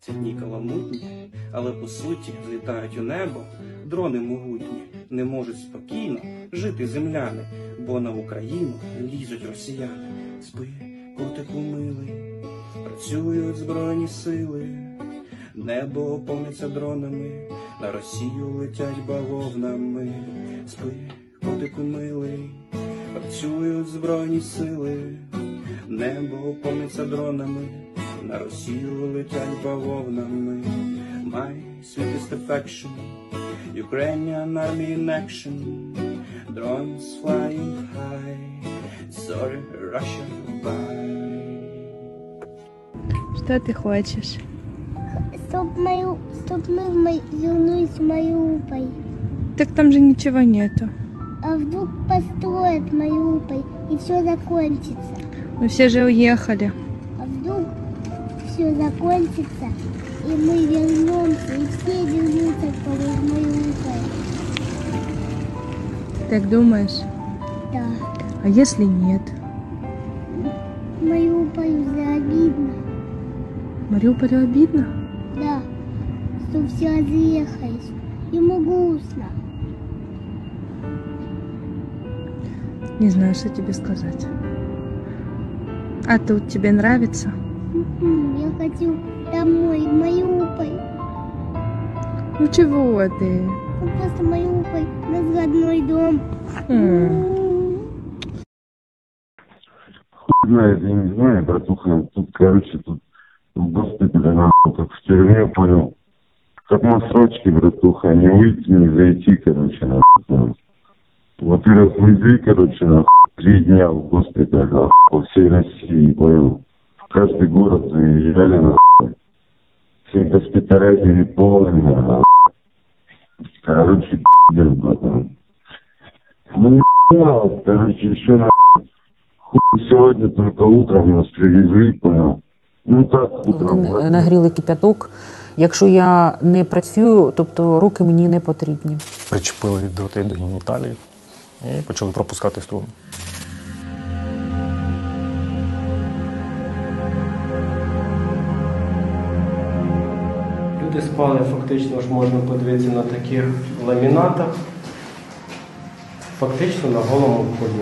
Ці дні каламутні, але по суті злітають у небо. Дрони могутні не можуть спокійно жити земляни, бо на Україну лізуть росіяни. Спи, котику милий, працюють збройні сили, небо повниться дронами, на Росію летять бавовнами. Спи, котику милий, працюють збройні сили, небо повниться дронами, на Росію летять бавовнами. My sweetest affection, Ukrainian army in action, drones flying high. Sorry, Russia, bye. Что ты хочешь? Чтоб, мою, чтоб мы вернулись в Мариуполь. Так там же ничего нету. А вдруг построят Мариуполь и все закончится. Мы все же уехали. Все закончится, и мы вернемся, и все вернутся к тому в Мариуполь. Так думаешь? Да. А если нет? Мариуполь уже обидно. Мариуполю обидно? Да. Что все разъехались. Ему грустно. Не знаю, что тебе сказать. А тут тебе нравится? Я хочу домой, в Мариуполь. Ну чего ты? Ну, просто Мариуполь, наш родной дом. М. знает, я не знаю, братуха, тут, короче, тут в госпитале, нахуй, как в тюрьме, понял. Как на срочке, братуха, не выйти, не зайти, короче, нахуй. понял. Во-первых, везли, короче, нахуй, три дня в госпиталь, нахуй, по всей России, понял. Каждый город заезжали, нахуй. Все госпиталя переполнены, нахуй. Короче, братан. Ну, не знаю, короче, еще, нахуй, Хуй сегодня только утром нас привезли, понял. Ну так, утром. Вони нагріли кипяток. Якщо я не працюю, тобто руки мені не потрібні. причепили дроти до геніталії і почали пропускати струм. Спали фактично, ж можна подивитися на таких ламінатах, фактично на голому вході.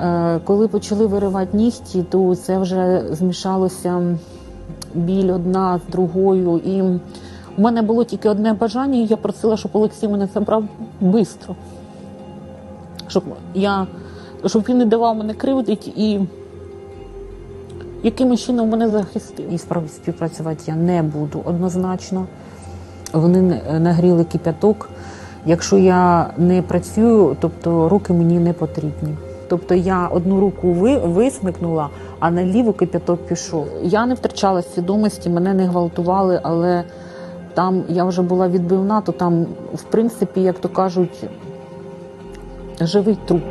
Е, Коли почали виривати нігті, то це вже змішалося біль одна з другою. І у мене було тільки одне бажання, і я просила, щоб Олексій мене забрав швидко. Щоб щоб він не давав мене кривдить і якимось чином мене захистив. І справді співпрацювати я не буду однозначно. Вони нагріли кипяток. Якщо я не працюю, тобто руки мені не потрібні. Тобто я одну руку ви, висмикнула, а на ліву кипяток пішов. Я не втрачала свідомості, мене не гвалтували, але там я вже була відбивна, то там, в принципі, як то кажуть, живий труп.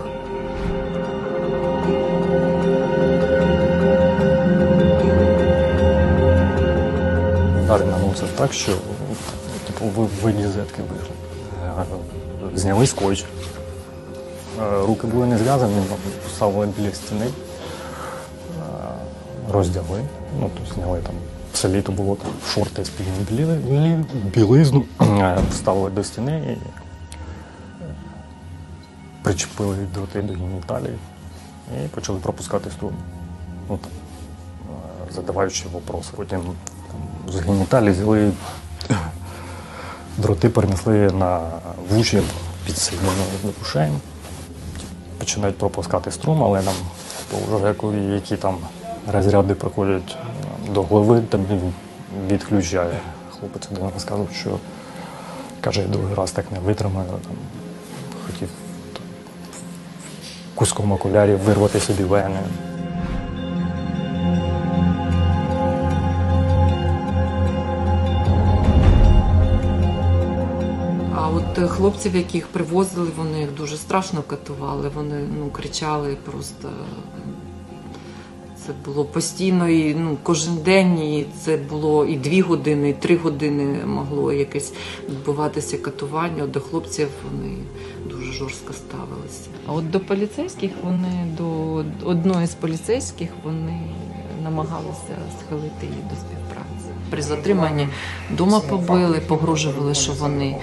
Удари наносив так, що типу, ви винні зетки вийшли. Е, Зняли скотч. Е, Руки були не зв'язані, поставили біля стіни, е, роздягли. Ну, тобто зняли там. Все літо було там шорти білі, білі, білизну, е, вставили до стіни і е, причепили дроти до геніталії і почали пропускати струм. Ну, е, задаваючи вопроси. Потім там, з геніталії взяли дроти перенесли на вуші під сильними ушей. Починають пропускати струм, але нам коли які там розряди приходять е, до голови, там він відключає. Хлопець один розказував, що каже, я другий раз так не витримаю. Там, хотів там, куском окулярів вирвати собі вени. А от хлопців, яких привозили, вони їх дуже страшно катували. Вони ну, кричали просто. Це було постійно і ну, кожен день, і це було і дві години, і три години могло якесь відбуватися катування. До хлопців вони дуже жорстко ставилися. А от до поліцейських вони до одної з поліцейських вони намагалися схилити її до співпраці. При затриманні дома побили, погрожували, що вони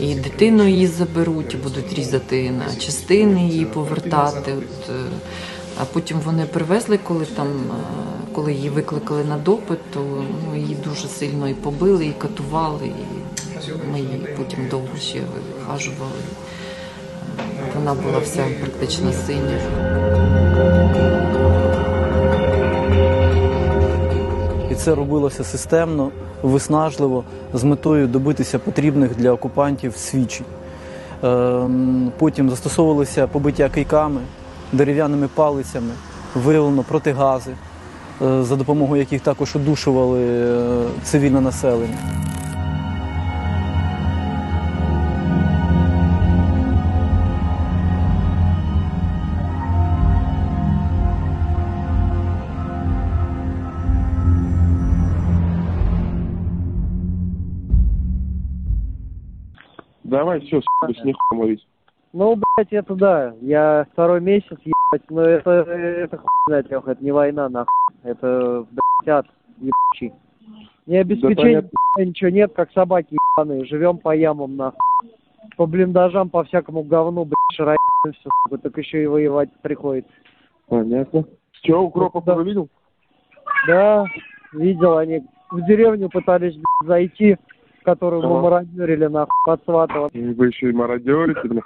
і дитину її заберуть, і будуть різати на частини її повертати. От, е, а потім вони привезли, коли там, е, коли її викликали на допит, то ну, її дуже сильно і побили, і катували, і ми її потім довго ще вихажували. Вона була вся практично синя. І це робилося системно, виснажливо, з метою добитися потрібних для окупантів свідчень. Ем, Потім застосовувалися побиття кийками, дерев'яними палицями, виявлено протигази, е, за допомогою яких також удушували е, цивільне населення. Давай, все, с нихуя молись. Ну, блядь, это да. Я второй месяц, ебать, но это, это хуй знает, Леха, это не война, нахуй. Это, блядь, ад ебучий. Ни обеспечения, понятно. ничего нет, как собаки ебаные. Живем по ямам, нахуй. По блиндажам, по всякому говну, блядь, шароебаем все, сука. Так еще и воевать приходится. Понятно. Че, укропов Да. уже видел? Да, видел, они в деревню пытались, блядь, зайти, которую мы мародерили, нахуй, под Сватово. Вы еще и мародерите, блин.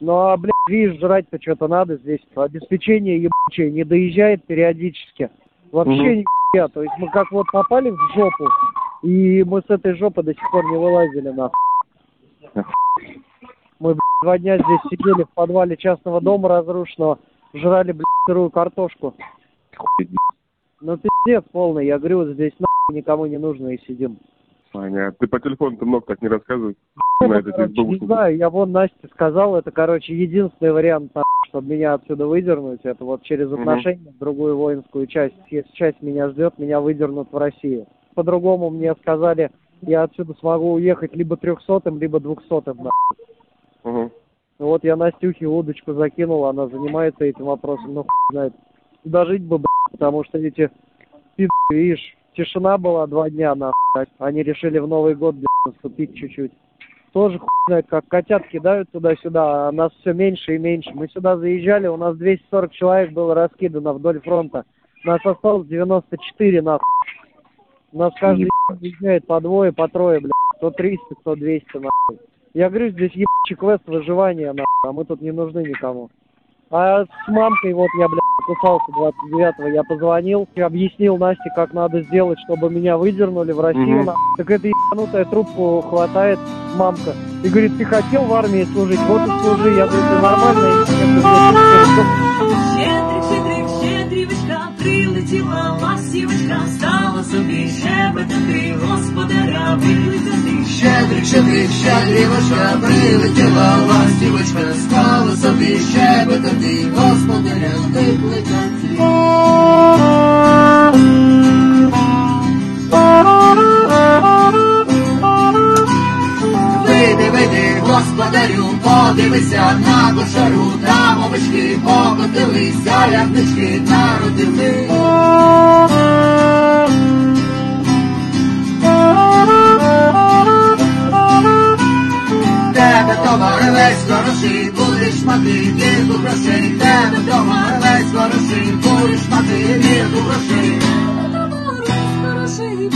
Ну, а, блядь, видишь, жрать-то что-то надо здесь. Обеспечение ебучее не доезжает периодически. Вообще Мгм. нихуя. То есть мы как вот попали в жопу, и мы с этой жопы до сих пор не вылазили, нахуй. Мы, блядь, два дня здесь сидели в подвале частного дома разрушенного, жрали, блядь, сырую картошку. Ну, пиздец полный. Я говорю, вот здесь нахуй никому не нужно и сидим. Понятно. Ты по телефону-то много так не рассказывай. Ну, На этот короче, не знаю, я вон Насте сказал, это, короче, единственный вариант, чтобы меня отсюда выдернуть, это вот через отношения в другую воинскую часть. Если часть меня ждет, меня выдернут в Россию. По-другому мне сказали, я отсюда смогу уехать либо трехсотым, либо двухсотым. нахуй. Угу. Вот я Настюхе удочку закинул, она занимается этим вопросом, ну хуй знает. Дожить бы, блядь, потому что эти пизды, видишь, тишина была два дня, нахуй. Они решили в Новый год, блядь, наступить чуть-чуть. Тоже хуй знает, как котят кидают туда-сюда, а нас все меньше и меньше. Мы сюда заезжали, у нас 240 человек было раскидано вдоль фронта. Нас осталось 94, нахуй. У нас каждый заезжает по двое, по трое, блядь. 130, 100, нахуй. Я говорю, здесь ебучий квест выживания, нахуй, а мы тут не нужны никому. А с мамкой, вот я, блядь, кусался 29-го, я позвонил, и объяснил Насте, как надо сделать, чтобы меня выдернули в Россию, Мгм. нахуй. Так эта ебанутая трубку хватает мамка. И говорит, ты хотел в армии служить, вот и служи. Я говорю, ты нормально? Щедрик, щедрик, щедрівочка, прилетіла ластівочка, стала собі щебетати, господаря викликати. Щедрик, щедрик, щедрівочка, прилетіла на кошару, там овечки покотилися, ягнички народили. Тебе товар весь хороший, будеш мати вірку грошей, тебе товар весь хороший, будеш мати вірку грошей. Хороший,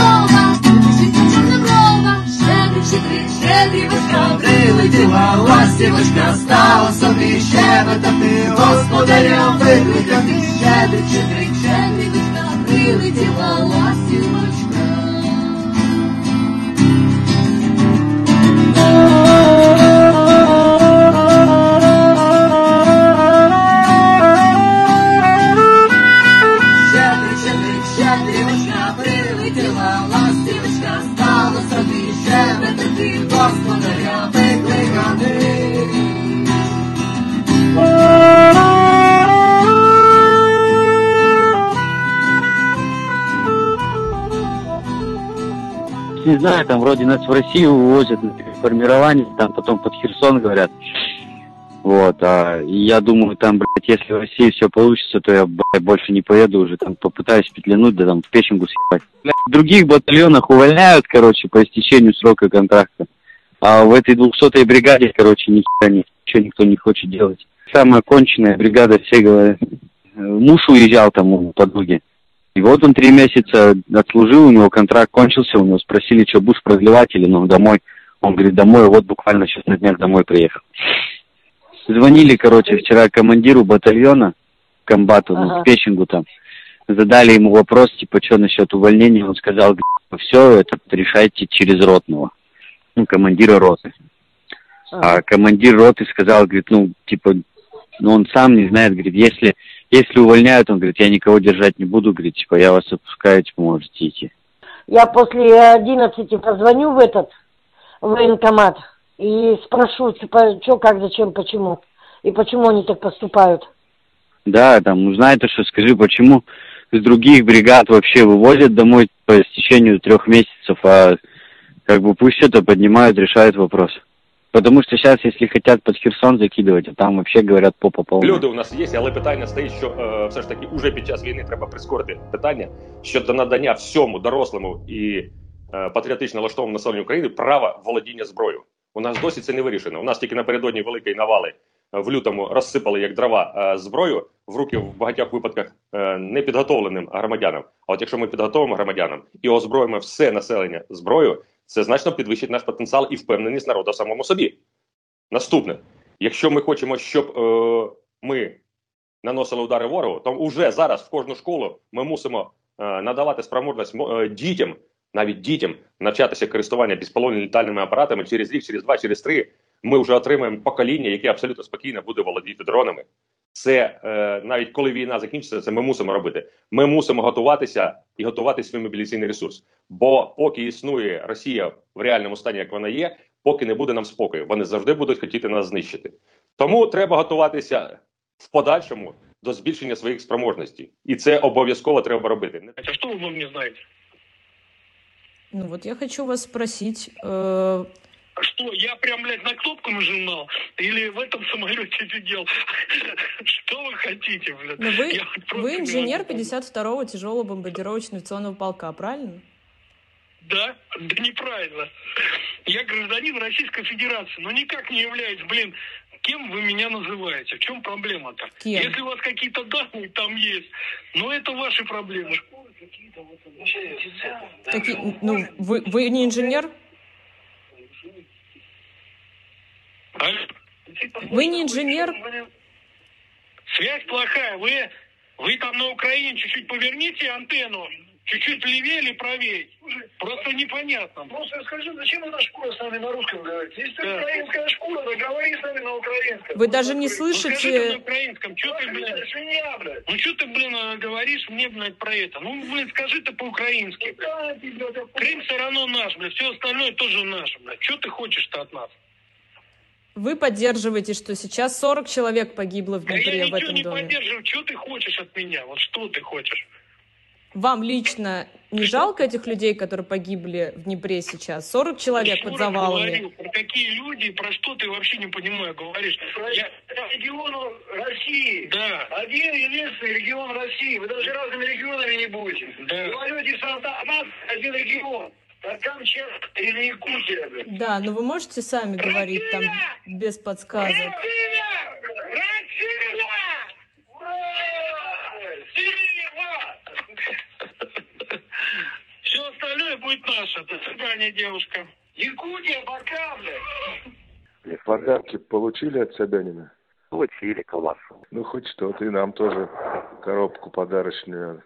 та полова, життя чорноброва, щедрик, щедрик, щедрівочка, Прилетіла ластівочка, стала собі щебетати, господаря викликати. Щедрик, щедрик, щедрівочка, прилетіла ластівочка. Знаю, там вроде нас в Россию увозят на формирование, там потом под Херсон говорят. Вот, а я думаю, там, блядь, если в России все получится, то я, блядь, больше не поеду уже, там попытаюсь петлянуть, да там в печенку съебать. В других батальонах увольняют, короче, по истечению срока контракта. А в этой двухсотой бригаде, короче, нихера ничего никто не хочет делать. Самая конченная бригада, все говорят. Муж уезжал там у подруги. И вот он три месяца отслужил, у него контракт кончился, у него спросили, что будешь продлевать или ну домой. Он говорит, домой, вот буквально сейчас на днях домой приехал. Звонили, короче, вчера командиру батальона, комбату, ну, Ага. в Печенгу там. Задали ему вопрос, типа, что насчет увольнения. Он сказал, все это решайте через ротного. Ну, командира роты. А командир роты сказал, говорит, ну, типа, ну, он сам не знает, говорит, если, если увольняют, он говорит, я никого держать не буду, говорит, типа, я вас отпускаю, типа, можете идти. Я после 11 позвоню в этот в военкомат и спрошу, типа, что, как, зачем, почему. И почему они так поступают. Да, там, узнай то, что скажи, почему с других бригад вообще вывозят домой по истечению трех месяцев, а как бы пусть это поднимают, решают вопрос. Потому что сейчас, если хотят под Херсон закидывать, а там вообще говорят попа полная. Люди у нас є, але питання стоїть, що е, все ж таки уже під час війни треба прискорити питання щодо надання всьому дорослому і е, патріотично налаштованому населенню України права володіння зброєю. У нас досі це не вирішено. У нас тільки напередодні великої навали е, в лютому розсипали як дрова е, зброю в руки в багатьох випадках е, непідготовленим громадянам. А от якщо ми підготовимо громадянам і озброїмо все населення зброєю, це значно підвищить наш потенціал і впевненість народу самому собі. Наступне, якщо ми хочемо, щоб е, ми наносили удари ворогу, то вже зараз в кожну школу ми мусимо е, надавати спроможність е, дітям, навіть дітям, навчатися користування безполонними літальними апаратами через рік, через два, через три. Ми вже отримаємо покоління, яке абсолютно спокійно буде володіти дронами. Це е, навіть коли війна закінчиться, це ми мусимо робити. Ми мусимо готуватися і готувати свій мобілізаційний ресурс. Бо поки існує Росія в реальному стані, як вона є, поки не буде нам спокою, вони завжди будуть хотіти нас знищити. Тому треба готуватися в подальшому до збільшення своїх спроможностей, і це обов'язково треба робити. Это что вы обо мне знаете? Ну вот я хочу вас спросить, э, Что, я прям, блядь, на кнопку нажимал? Или в этом самолете сидел? Что вы хотите, блядь? ну вы, Я вы не инженер могу. 52-го тяжелого бомбардировочного авиационного полка, правильно? Да? Да неправильно. Я гражданин Российской Федерации, но никак не являюсь, блин, кем вы меня называете? В чем проблема-то? Кем? Если у вас какие-то данные там есть, ну это ваши проблемы. Какие, ну, вы, вы не инженер? Вы не инженер? Связь плохая. Вы, вы там на Украине чуть-чуть поверните антенну. Чуть-чуть левее или правее. Просто непонятно. Просто скажи, зачем эта шкура с нами на русском говорит? Если ты украинская шкура, то говори с нами на украинском. Вы даже не Ну, скажи ты на слышите... украинском, что ты, блин, Это свинья, блядь. ну что ты, блин, говоришь мне, блядь, про это? Ну, блин, скажи ты по-украински. Да, я Крым все равно наш, блядь, все остальное тоже наше, блядь. Что ты хочешь-то от нас? Вы поддерживаете, что сейчас 40 человек погибло в Да я Днепре в ничего этом не доме. поддерживаю. Что ты хочешь от меня? Вот что ты хочешь? Вам лично не жалко этих людей, которые погибли в Днепре сейчас? 40 человек Еще под раз завалами. говорю, про какие люди, про что ты вообще не понимаю, говоришь. Я... регион России. Да. Один единственный регион России. Вы даже разными регионами не будете. Да. Говорите, создать нас один регион. Как Камчатка или Якутия, блядь. Да, но вы можете сами говорить там без подсказок. Все остальное будет наше. До свидания, девушка. Якутия, пока, блядь. Подарки получили от Собянина? Получили колбасу. Ну, хоть что-то, и нам тоже коробку подарочную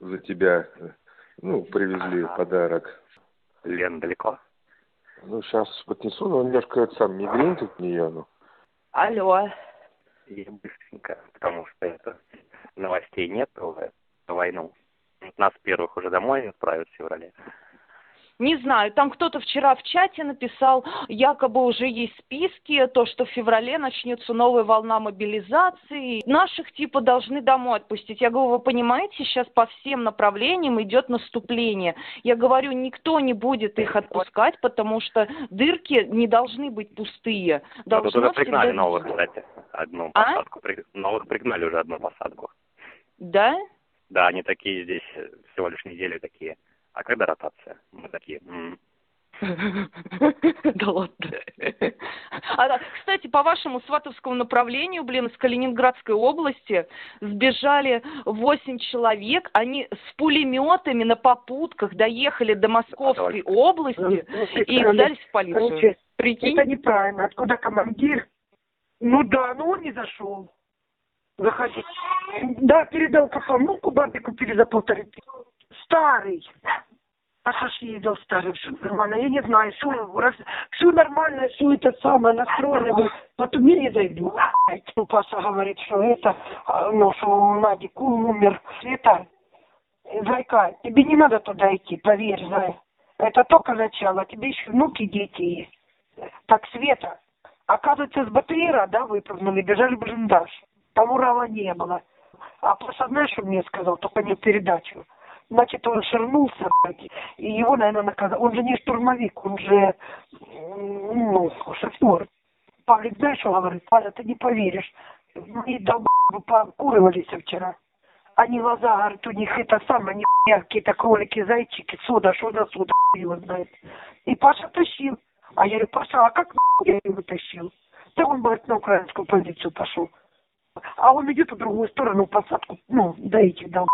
за тебя, ну, привезли подарок. Лен далеко. Ну, сейчас поднесу, но немножко это сам мигрень тут нее, ну. Алло. И быстренько, потому что это новостей нет про войну. Нас первых уже домой отправят в феврале. Не знаю, там кто-то вчера в чате написал, якобы уже есть списки, то, что в феврале начнется новая волна мобилизации. Наших типа должны домой отпустить. Я говорю, вы понимаете, сейчас по всем направлениям идет наступление. Я говорю, никто не будет их отпускать, потому что дырки не должны быть пустые. Ну, тут Должно уже пригнали всегда новых, кстати, одну А? посадку. При- Новых пригнали уже одну посадку. Да? Да, они такие здесь всего лишь недели такие. А когда ротация? Мы такие, Да ладно. А, кстати, по вашему сватовскому направлению, блин, из Калининградской области сбежали 8 человек. Они с пулеметами на попутках доехали до Московской области и сдались в полицию. Прикинь? это неправильно. Откуда командир? Ну да, но он не зашел. Заходи. Да, передал кафануку, бабе купили за полторы. Старый. Ездил старый, все нормально, я не знаю, все, раз, все нормально, все это самое, настроено, потом я не зайду. Ну, Паша говорит, что это, а, ну, что у Нади кум умер. Света, Зайка, тебе не надо туда идти, поверь, Зай. Это только начало, тебе еще внуки, дети есть. Так, Света, оказывается, с БТРа, да, выпрыгнули, бежали в блиндаж. Там Урала не было. А Паша, знаешь, что мне сказал, только не передачу. Значит, он ширнулся, блядь, и его, наверное, наказали. Он же не штурмовик, он же, ну, шофер. Павлик, знаешь, что говорит? Павел, ты не поверишь. Мы долбы покуривались вчера. Они глаза, говорит, у них это самое, не какие-то кролики, зайчики, сода, что за сода, его знает. И Паша тащил. А я говорю, Паша, а как я его тащил? Да он, говорит, на украинскую позицию пошел. А он идет в другую сторону, посадку, ну, до этих долб